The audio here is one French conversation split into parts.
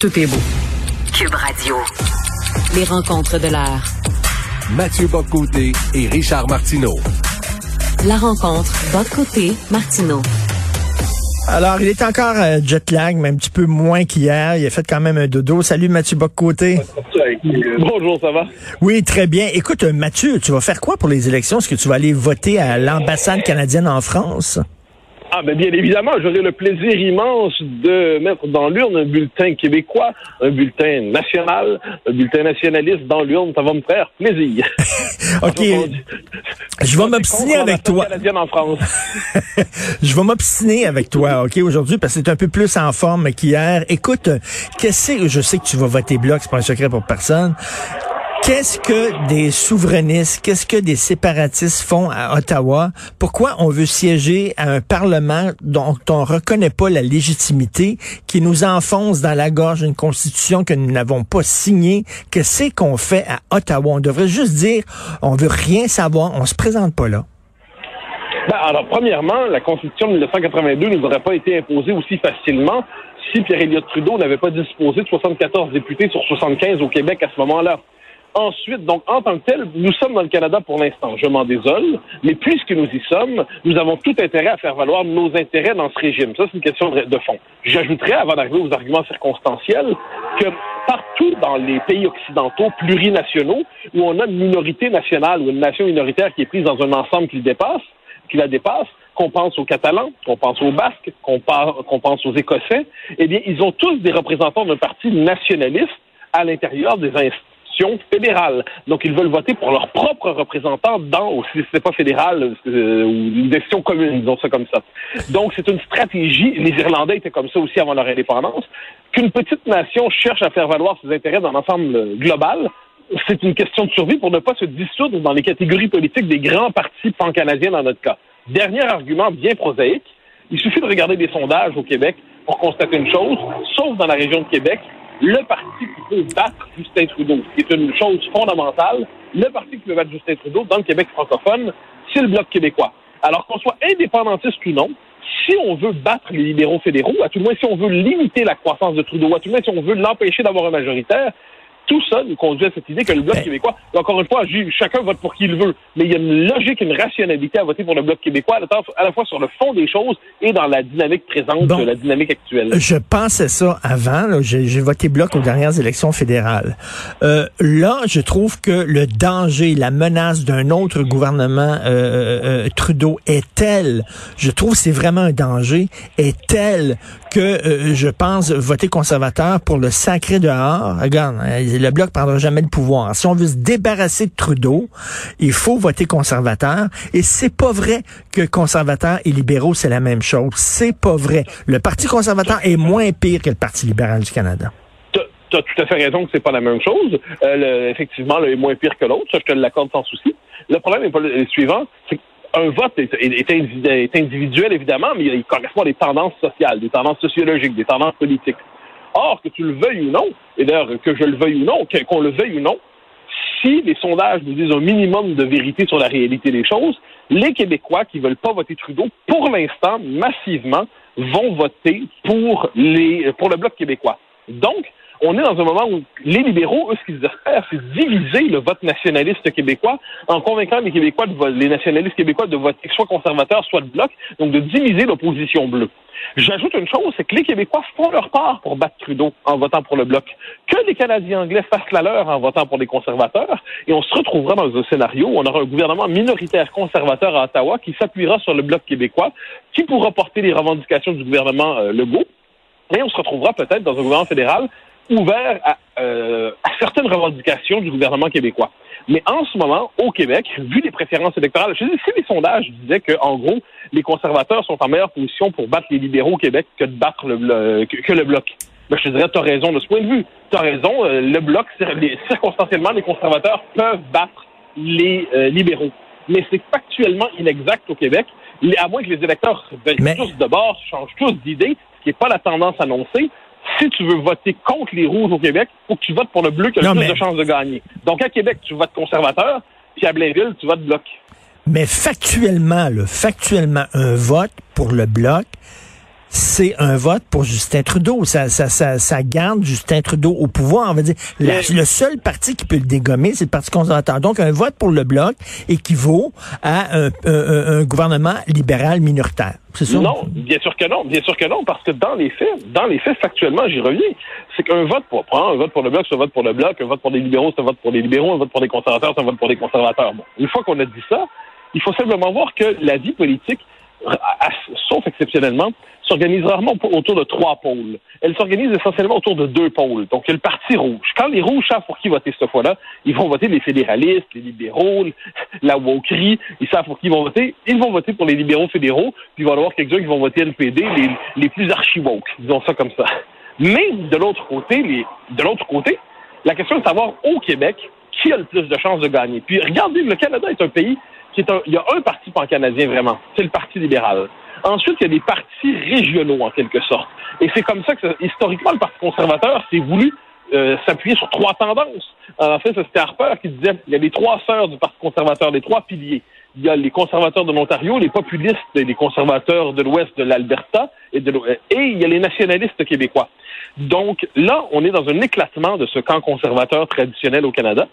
Tout est beau. Cube Radio. Les rencontres de l'heure. Mathieu Boccoté et Richard Martineau. La rencontre Bocoté Martineau. Alors, il est encore euh, jet lag, mais un petit peu moins qu'hier. Il a fait quand même un dodo. Salut Mathieu Boccoté. Bonjour, ça va? Oui, très bien. Écoute, euh, Mathieu, tu vas faire quoi pour les élections? Est-ce que tu vas aller voter à l'ambassade canadienne en France? Ah ben bien évidemment, j'aurai le plaisir immense de mettre dans l'urne un bulletin québécois, un bulletin national, un bulletin nationaliste dans l'urne, ça va me faire plaisir. OK. Je vais m'obstiner avec toi. En France. je vais m'obstiner avec toi, OK, aujourd'hui, parce que c'est un peu plus en forme qu'hier. Écoute, qu'est-ce que je sais que tu vas voter bloc, c'est pas un secret pour personne. Qu'est-ce que des souverainistes, qu'est-ce que des séparatistes font à Ottawa? Pourquoi on veut siéger à un Parlement dont on reconnaît pas la légitimité, qui nous enfonce dans la gorge une constitution que nous n'avons pas signée? Qu'est-ce qu'on fait à Ottawa? On devrait juste dire, on veut rien savoir, on se présente pas là. Ben, alors, premièrement, la Constitution de 1982 ne nous aurait pas été imposée aussi facilement si Pierre-Éliott Trudeau n'avait pas disposé de 74 députés sur 75 au Québec à ce moment-là. Ensuite, donc, en tant que tel, nous sommes dans le Canada pour l'instant. Je m'en désole, mais puisque nous y sommes, nous avons tout intérêt à faire valoir nos intérêts dans ce régime. Ça, c'est une question de fond. J'ajouterais, avant d'arriver aux arguments circonstanciels, que partout dans les pays occidentaux plurinationaux, où on a une minorité nationale ou une nation minoritaire qui est prise dans un ensemble qui dépasse, qui la dépasse, qu'on pense aux Catalans, qu'on pense aux Basques, qu'on pense aux Écossais, eh bien, ils ont tous des représentants d'un parti nationaliste à l'intérieur des fédérale. Donc, ils veulent voter pour leurs propres représentants dans, si c'est pas fédéral, euh, ou une décision commune, disons ça comme ça. Donc, c'est une stratégie. Les Irlandais étaient comme ça aussi avant leur indépendance. Qu'une petite nation cherche à faire valoir ses intérêts dans l'ensemble global, c'est une question de survie pour ne pas se dissoudre dans les catégories politiques des grands partis pan-canadiens dans notre cas. Dernier argument bien prosaïque, il suffit de regarder des sondages au Québec pour constater une chose, sauf dans la région de Québec, le parti qui peut battre Justin Trudeau, qui est une chose fondamentale, le parti qui peut battre Justin Trudeau dans le Québec francophone, c'est le Bloc québécois. Alors qu'on soit indépendantiste ou non, si on veut battre les libéraux fédéraux, à tout le moins si on veut limiter la croissance de Trudeau, à tout le moins si on veut l'empêcher d'avoir un majoritaire, tout ça nous conduit à cette idée que le Bloc québécois, encore une fois, chacun vote pour qui il veut, mais il y a une logique, une rationalité à voter pour le Bloc québécois, à la fois sur le fond des choses et dans la dynamique présente, de la dynamique actuelle. Je pensais ça avant. J'ai voté Bloc aux dernières élections fédérales. Euh, là, je trouve que le danger, la menace d'un autre gouvernement euh, euh, euh Trudeau est tel, je trouve c'est vraiment un danger, est tel que euh, je pense voter conservateur pour le sacré dehors. Regarde, le Bloc prendra jamais le pouvoir. Si on veut se débarrasser de Trudeau, il faut voter conservateur. Et c'est pas vrai que conservateur et libéraux, c'est la même chose. C'est pas vrai. Le Parti conservateur est moins pire que le Parti libéral du Canada tu as tout à fait raison que c'est pas la même chose. Euh, effectivement, le est moins pire que l'autre, ça je te l'accorde sans souci. Le problème est pas le suivant, c'est un vote est, est, individuel, évidemment, mais il correspond à des tendances sociales, des tendances sociologiques, des tendances politiques. Or, que tu le veuilles ou non, et d'ailleurs que je le veuille ou non, qu'on le veuille ou non, si les sondages nous disent un minimum de vérité sur la réalité des choses, les Québécois qui veulent pas voter Trudeau, pour l'instant, massivement, vont voter pour les pour le Bloc québécois. Donc, on est dans un moment où les libéraux, eux, ce qu'ils espèrent, c'est diviser le vote nationaliste québécois en convaincant les Québécois, de les nationalistes québécois de voter soit conservateur, soit de bloc, donc de diviser l'opposition bleue. J'ajoute une chose, c'est que les Québécois font leur part pour battre Trudeau en votant pour le bloc. Que les Canadiens anglais fassent la leur en votant pour les conservateurs, et on se retrouvera dans un scénario où on aura un gouvernement minoritaire conservateur à Ottawa qui s'appuiera sur le bloc québécois, qui pourra porter les revendications du gouvernement euh, Legault, et on se retrouvera peut-être dans un gouvernement fédéral ouvert euh, à, certaines revendications du gouvernement québécois. Mais en ce moment, au Québec, vu les préférences électorales, je dis, si les sondages disaient que, en gros, les conservateurs sont en meilleure position pour battre les libéraux au Québec que de battre le, que, le bloc. Ben, je te dirais, tu as raison de ce point de vue. Tu as raison, euh, le bloc, circonstanciellement, les conservateurs peuvent battre les euh, libéraux. Mais c'est factuellement inexact au Québec, à moins que les électeurs Mais... tous de bord, changent tous d'idée, ce qui n'est pas la tendance annoncée si tu veux voter contre les rouges au Québec, faut que tu votes pour le bleu qui a le plus de chances de gagner. Donc à Québec, tu votes conservateur, puis à Blainville, tu votes bloc. Mais factuellement, factuellement, un vote pour le bloc, c'est un vote pour Justin Trudeau. Ça, ça, ça, ça garde Justin Trudeau au pouvoir. On va dire, la- le seul parti qui peut le dégommer, c'est le Parti conservateur. Donc, un vote pour le Bloc équivaut à un, un- un gouvernement libéral minoritaire. C'est ça? Non, bien sûr que non, bien sûr que non, parce que dans les faits, dans les faits, factuellement, j'y reviens, c'est qu'un vote pour prendre un vote pour le bloc, c'est un vote pour le bloc, un vote pour les libéraux, c'est un vote pour les libéraux, un vote pour les conservateurs, c'est un vote pour les conservateurs. Bon, une fois qu'on a dit ça, il faut simplement voir que la vie politique, sauf exceptionnellement, s'organise rarement autour de trois pôles. Elle s'organise essentiellement autour de deux pôles. Donc, il y a le Parti rouge. Quand les rouges savent pour qui voter cette fois-là, ils vont voter les fédéralistes, les libéraux, la wokerie. Ils savent pour qui ils vont voter. Ils vont voter pour les libéraux fédéraux, puis il va y avoir quelques-uns qui vont voter NPD, les, les plus archi-woke, disons ça comme ça. Mais, de l'autre côté, de l'autre côté, la question est de savoir, au Québec, qui a le plus de chances de gagner? Puis, regardez, le Canada est un pays un, il y a un parti pan-canadien vraiment, c'est le Parti libéral. Ensuite, il y a des partis régionaux, en quelque sorte. Et c'est comme ça que, historiquement, le Parti conservateur s'est voulu euh, s'appuyer sur trois tendances. En fait, c'était Harper qui disait il y a les trois sœurs du Parti conservateur, les trois piliers. Il y a les conservateurs de l'Ontario, les populistes et les conservateurs de l'Ouest de l'Alberta et, et il y a les nationalistes québécois. Donc là, on est dans un éclatement de ce camp conservateur traditionnel au Canada.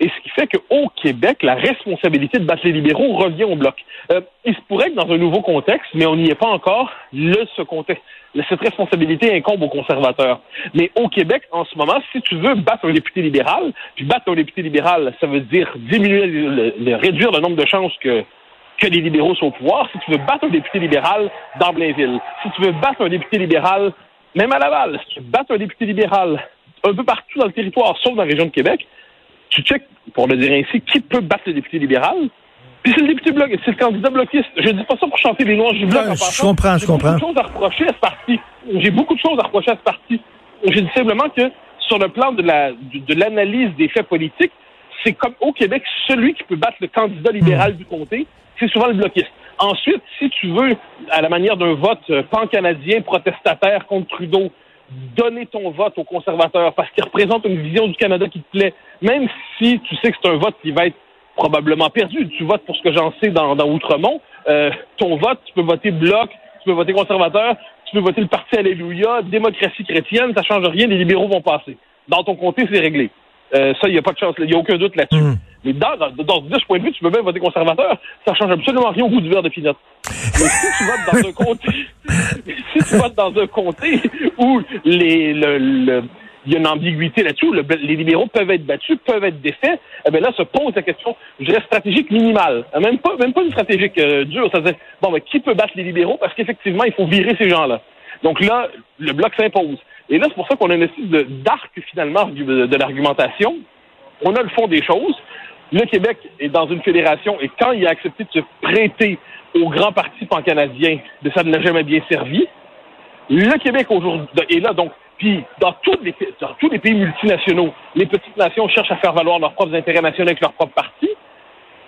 Et ce qui fait qu'au Québec, la responsabilité de battre les libéraux revient au bloc. Euh, il se pourrait que dans un nouveau contexte, mais on n'y est pas encore, le, ce contexte, cette responsabilité incombe aux conservateurs. Mais au Québec, en ce moment, si tu veux battre un député libéral, puis battre un député libéral, ça veut dire diminuer, réduire le nombre de chances que que les libéraux sont au pouvoir. Si tu veux battre un député libéral dans Blainville, si tu veux battre un député libéral, même à Laval, si tu veux battre un député libéral un peu partout dans le territoire, sauf dans la région de Québec, tu checkes, pour le dire ainsi, qui peut battre le député libéral. Puis c'est le député bloc, c'est le candidat bloquiste. Je dis pas ça pour chanter les noirs du bloc. Ouais, en je comprends, je J'ai comprends. beaucoup de choses à reprocher à ce parti. J'ai beaucoup de choses à reprocher à ce parti. J'ai dit simplement que sur le plan de la de, de l'analyse des faits politiques, c'est comme au Québec, celui qui peut battre le candidat libéral du comté, c'est souvent le bloquiste. Ensuite, si tu veux, à la manière d'un vote euh, pan-canadien protestataire contre Trudeau, donner ton vote aux conservateurs parce qu'il représente une vision du Canada qui te plaît, même si tu sais que c'est un vote qui va être probablement perdu. Tu votes pour ce que j'en sais dans, dans Outremont. Euh, ton vote, tu peux voter Bloc, tu peux voter conservateur, tu peux voter le Parti Alléluia, démocratie chrétienne, ça change rien, les libéraux vont passer. Dans ton comté, c'est réglé. Euh, ça, il n'y a pas de chance, il n'y a aucun doute là-dessus. Hmm. Mais dans, dans, dans- de ce point de vue, tu peux même voter conservateur, ça change absolument rien au goût du verre de pinot. Mais si tu votes dans un comté, si tu votes dans un comté où il y a une ambiguïté là-dessus, le- les libéraux peuvent être battus, peuvent être défaits, eh bien là se pose la question, je dirais stratégique minimale, Euh, même pas, même pas une stratégique euh, dure, ça veut dire, bon, ben, qui peut battre les libéraux parce qu'effectivement, il faut virer ces gens-là. Donc là, le bloc s'impose. Et là, c'est pour ça qu'on a une espèce d'arc finalement de, l'argumentation. On a le fond des choses. Le Québec est dans une fédération et quand il a accepté de se prêter au grand parti pan-canadien, de ça ne l'a jamais bien servi. Le Québec aujourd'hui est là, donc, puis dans tous, les, dans tous les pays multinationaux, les petites nations cherchent à faire valoir leurs propres intérêts nationaux avec leur propre parti.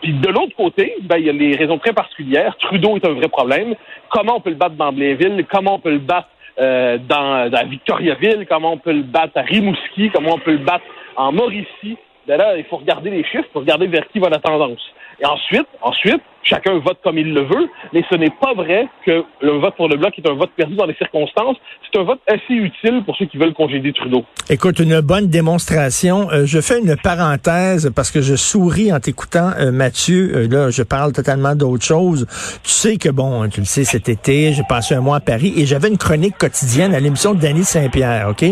Puis de l'autre côté, ben, il y a des raisons très particulières. Trudeau est un vrai problème. Comment on peut le battre dans Blainville? Comment on peut le battre euh, dans, dans Victoriaville? Comment on peut le battre à Rimouski? Comment on peut le battre en Mauricie? Ben là, il faut regarder les chiffres, faut regarder vers qui va la tendance. Et ensuite, ensuite, chacun vote comme il le veut, mais ce n'est pas vrai que le vote pour le bloc est un vote perdu dans les circonstances. C'est un vote assez utile pour ceux qui veulent congédier Trudeau. Écoute, une bonne démonstration. Euh, je fais une parenthèse parce que je souris en t'écoutant, euh, Mathieu. Euh, là, je parle totalement d'autre chose. Tu sais que, bon, tu le sais, cet été, j'ai passé un mois à Paris et j'avais une chronique quotidienne à l'émission de Danny Saint-Pierre, OK?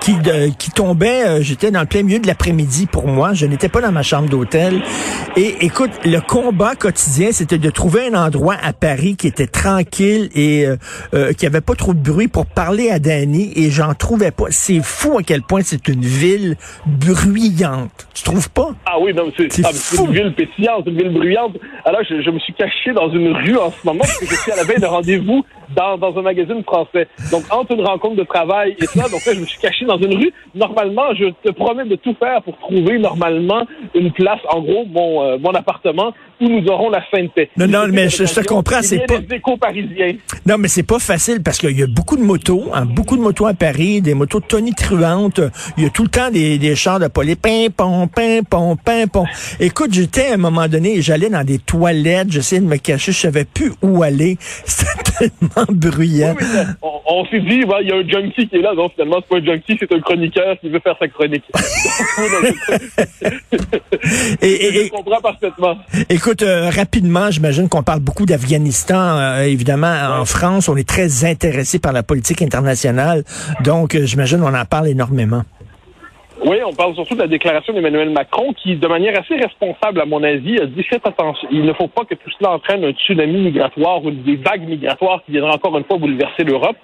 Qui, qui tombait, j'étais dans le plein milieu de l'après-midi pour moi. Je n'étais pas dans ma chambre d'hôtel. Et écoute, le combat quotidien, c'était de trouver un endroit à Paris qui était tranquille et euh, euh, qui avait pas trop de bruit pour parler à Danny et j'en trouvais pas. C'est fou à quel point c'est une ville bruyante. Tu trouves pas? Ah oui, non, c'est ah, une ville pétillante, une ville bruyante. Alors, je, je me suis caché dans une rue en ce moment parce que je suis à la veille de rendez-vous dans, dans un magazine français. Donc, entre une rencontre de travail et ça, donc là, je me suis caché dans une rue. Normalement, je te promets de tout faire pour trouver normalement une place, en gros, mon, euh, mon appartement où nous aurons la Non, non, mais je- je te comprends, c'est pas- parisiens. Non, mais c'est pas facile parce qu'il y a beaucoup de motos, hein, beaucoup de motos à Paris, des motos tonitruantes. Il y a tout le temps des, des chars de police. Pim, pim, pom, pim, pom. Écoute, j'étais à un moment donné, j'allais dans des toilettes, j'essayais de me cacher, je savais plus où aller. C'était tellement bruyant. Oui, mais on, on s'est dit, il y a un junkie qui est là. Non, finalement, c'est pas un junkie, c'est un chroniqueur qui veut faire sa chronique. Et- et- Je comprends parfaitement. Écoute, euh, rapidement, j'imagine qu'on parle beaucoup d'Afghanistan. euh, évidemment, en France, on est très intéressé par la politique internationale. Donc, euh, j'imagine on en parle énormément. Oui, on parle surtout de la déclaration d'Emmanuel Macron qui, de manière assez responsable, à mon avis, a dit faites attention. Il ne faut pas que tout cela entraîne un tsunami migratoire ou des vagues migratoires qui viendraient encore une fois bouleverser l'Europe.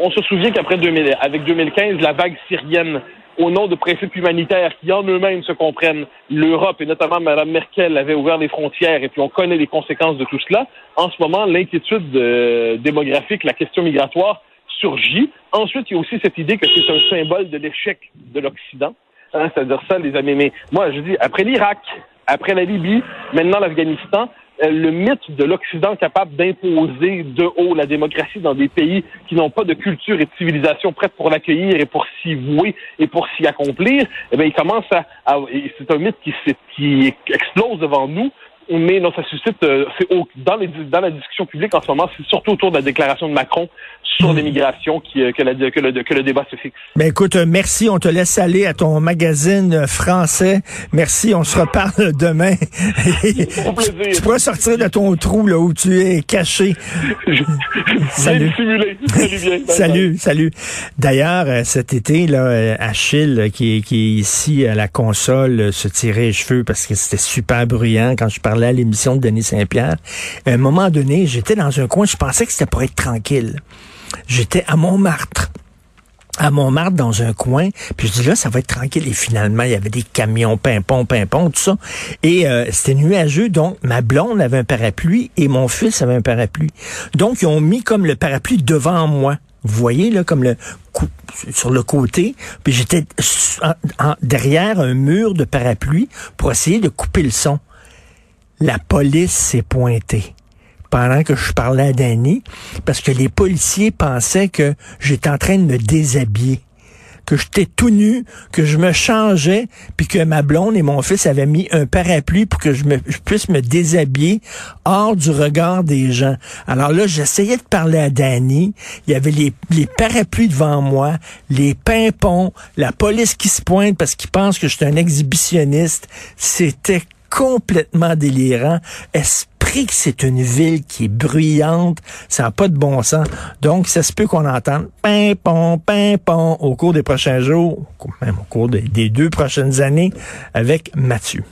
On se souvient qu'après 2000, avec 2015, la vague syrienne, au nom de principes humanitaires qui en eux-mêmes se comprennent, l'Europe et notamment Mme Merkel avait ouvert les frontières et puis on connaît les conséquences de tout cela. En ce moment, l'inquiétude euh, démographique, la question migratoire surgit. Ensuite, il y a aussi cette idée que c'est un symbole de l'échec de l'Occident. Hein, C'est-à-dire ça, les amis. Mais moi, je dis, après l'Irak, après la Libye, maintenant l'Afghanistan, euh, le mythe de l'Occident capable d'imposer de haut la démocratie dans des pays qui n'ont pas de culture et de civilisation prête pour l'accueillir et pour s'y vouer et pour s'y accomplir, eh bien, il commence à... c'est un mythe qui explose devant nous. Mais non, ça suscite, euh, c'est au- dans, les, dans la discussion publique en ce moment, c'est surtout autour de la déclaration de Macron sur l'immigration qui, euh, que, la- que le, que le débat se fixe. Ben écoute, euh, merci. On te laisse aller à ton magazine français. Merci. On se reparle demain. Tu pourras sortir de ton trou là où tu es caché. Salut. Salut. Salut, salut. D'ailleurs, cet été, là, Achille, qui, est- qui est ici à la console, se tirait les cheveux parce que c'était super bruyant quand je parlais à l'émission de Denis Saint-Pierre. À un moment donné, j'étais dans un coin, je pensais que c'était pour être tranquille. J'étais à Montmartre à Montmartre dans un coin, puis je dis là ça va être tranquille et finalement il y avait des camions pimpon pimpon tout ça et euh, c'était nuageux donc ma blonde avait un parapluie et mon fils avait un parapluie. Donc ils ont mis comme le parapluie devant moi. Vous voyez là comme le sur le côté, puis j'étais derrière un mur de parapluie pour essayer de couper le son. La police s'est pointée pendant que je parlais à Danny, parce que les policiers pensaient que j'étais en train de me déshabiller, que j'étais tout nu, que je me changeais, puis que ma blonde et mon fils avaient mis un parapluie pour que je, me, puisse me déshabiller hors du regard des gens. Alors là, j'essayais de parler à Danny, il y avait les, les parapluies devant moi, les pimpons, la police qui se pointe parce qu'ils pensent que je suis un exhibitionniste. C'était complètement délirant. Esprit que c'est une ville qui est bruyante, ça n'a pas de bon sens. Donc, ça se peut qu'on entende pimpon, pimpon au cours des prochains jours, même au cours des, des deux prochaines années avec Mathieu.